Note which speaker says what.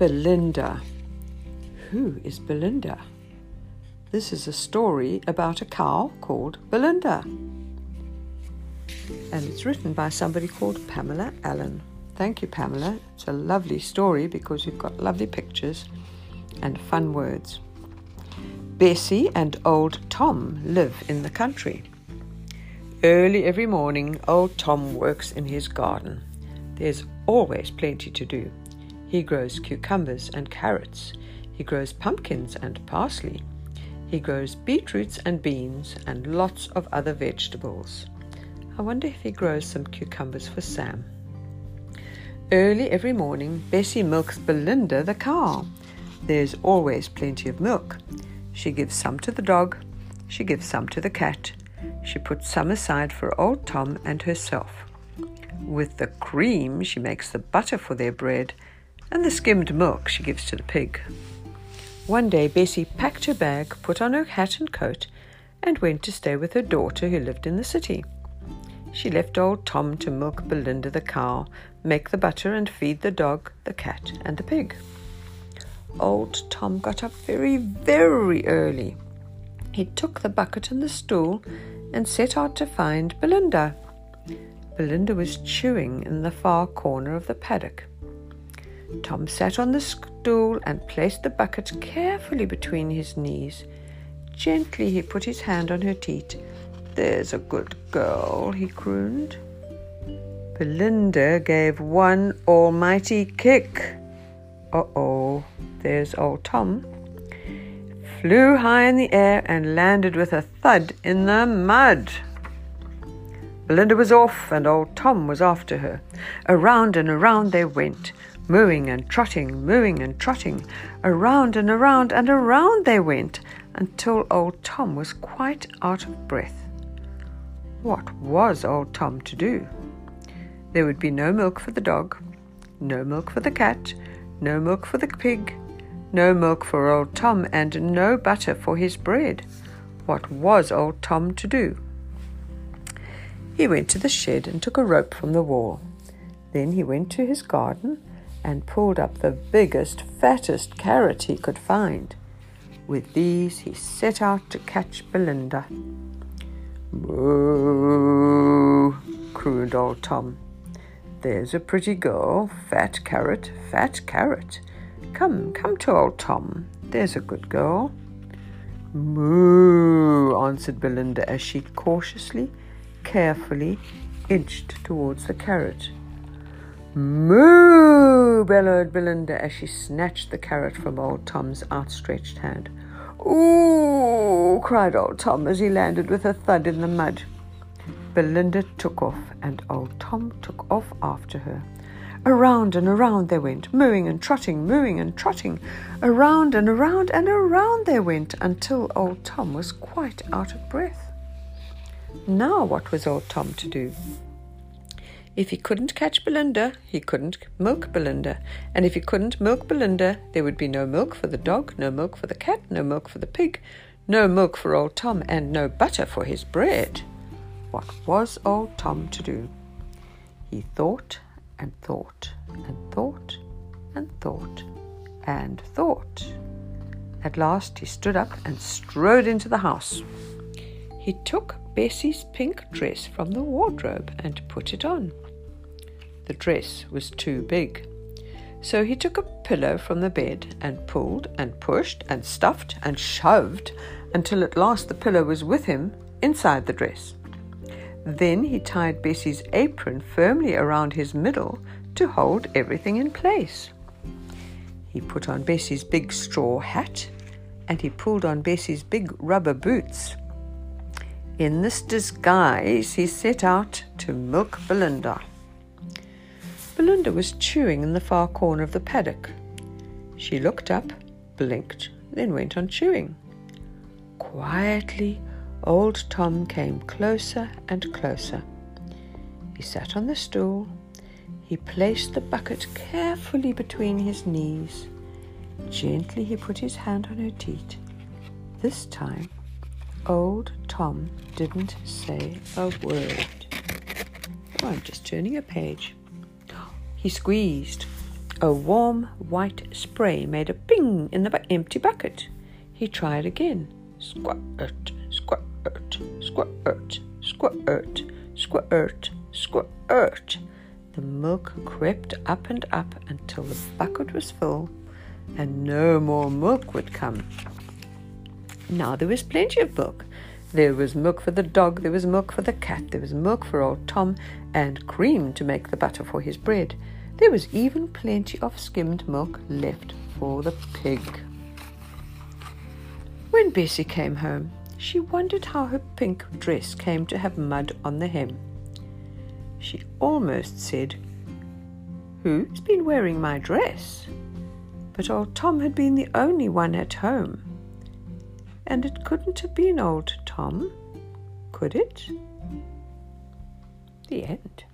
Speaker 1: Belinda. Who is Belinda? This is a story about a cow called Belinda. And it's written by somebody called Pamela Allen. Thank you, Pamela. It's a lovely story because you've got lovely pictures and fun words. Bessie and old Tom live in the country. Early every morning, old Tom works in his garden. There's always plenty to do. He grows cucumbers and carrots. He grows pumpkins and parsley. He grows beetroots and beans and lots of other vegetables. I wonder if he grows some cucumbers for Sam. Early every morning, Bessie milks Belinda the cow. There's always plenty of milk. She gives some to the dog, she gives some to the cat, she puts some aside for old Tom and herself. With the cream, she makes the butter for their bread, and the skimmed milk she gives to the pig. One day, Bessie packed her bag, put on her hat and coat, and went to stay with her daughter who lived in the city. She left old Tom to milk Belinda the cow, make the butter, and feed the dog, the cat, and the pig. Old Tom got up very, very early. He took the bucket and the stool and set out to find Belinda. Belinda was chewing in the far corner of the paddock. Tom sat on the stool and placed the bucket carefully between his knees. Gently he put his hand on her teat. There's a good girl, he crooned. Belinda gave one almighty kick. Uh oh, there's old Tom flew high in the air and landed with a thud in the mud. Belinda was off, and old Tom was after her. Around and around they went, mooing and trotting, mooing and trotting. Around and around and around they went, until old Tom was quite out of breath. What was old Tom to do? There would be no milk for the dog, no milk for the cat, no milk for the pig, no milk for old Tom, and no butter for his bread. What was old Tom to do? He went to the shed and took a rope from the wall. Then he went to his garden and pulled up the biggest, fattest carrot he could find. With these he set out to catch Belinda. Moo, crooned old Tom. There's a pretty girl, fat carrot, fat carrot. Come, come to old Tom. There's a good girl. Moo, answered Belinda as she cautiously, carefully inched towards the carrot. Moo, bellowed Belinda as she snatched the carrot from old Tom's outstretched hand. Ooh, cried old Tom as he landed with a thud in the mud. Belinda took off, and old Tom took off after her. Around and around they went, mooing and trotting, mooing and trotting. Around and around and around they went until old Tom was quite out of breath. Now, what was old Tom to do? If he couldn't catch Belinda, he couldn't milk Belinda. And if he couldn't milk Belinda, there would be no milk for the dog, no milk for the cat, no milk for the pig, no milk for old Tom, and no butter for his bread. What was old Tom to do? He thought and thought and thought and thought and thought. At last he stood up and strode into the house. He took Bessie's pink dress from the wardrobe and put it on. The dress was too big. So he took a pillow from the bed and pulled and pushed and stuffed and shoved until at last the pillow was with him inside the dress. Then he tied Bessie's apron firmly around his middle to hold everything in place. He put on Bessie's big straw hat and he pulled on Bessie's big rubber boots. In this disguise, he set out to milk Belinda. Belinda was chewing in the far corner of the paddock. She looked up, blinked, then went on chewing. Quietly, Old Tom came closer and closer. He sat on the stool. He placed the bucket carefully between his knees. Gently he put his hand on her teat. This time, old Tom didn't say a word. Oh, I'm just turning a page. He squeezed. A warm white spray made a ping in the bu- empty bucket. He tried again. Squirt, squirt, squirt, squirt, squirt, squirt. The milk crept up and up until the bucket was full and no more milk would come. Now there was plenty of milk. There was milk for the dog, there was milk for the cat, there was milk for old Tom, and cream to make the butter for his bread. There was even plenty of skimmed milk left for the pig. When Bessie came home, she wondered how her pink dress came to have mud on the hem. She almost said, Who's been wearing my dress? But old Tom had been the only one at home and it couldn't have been old Tom, could it? The end.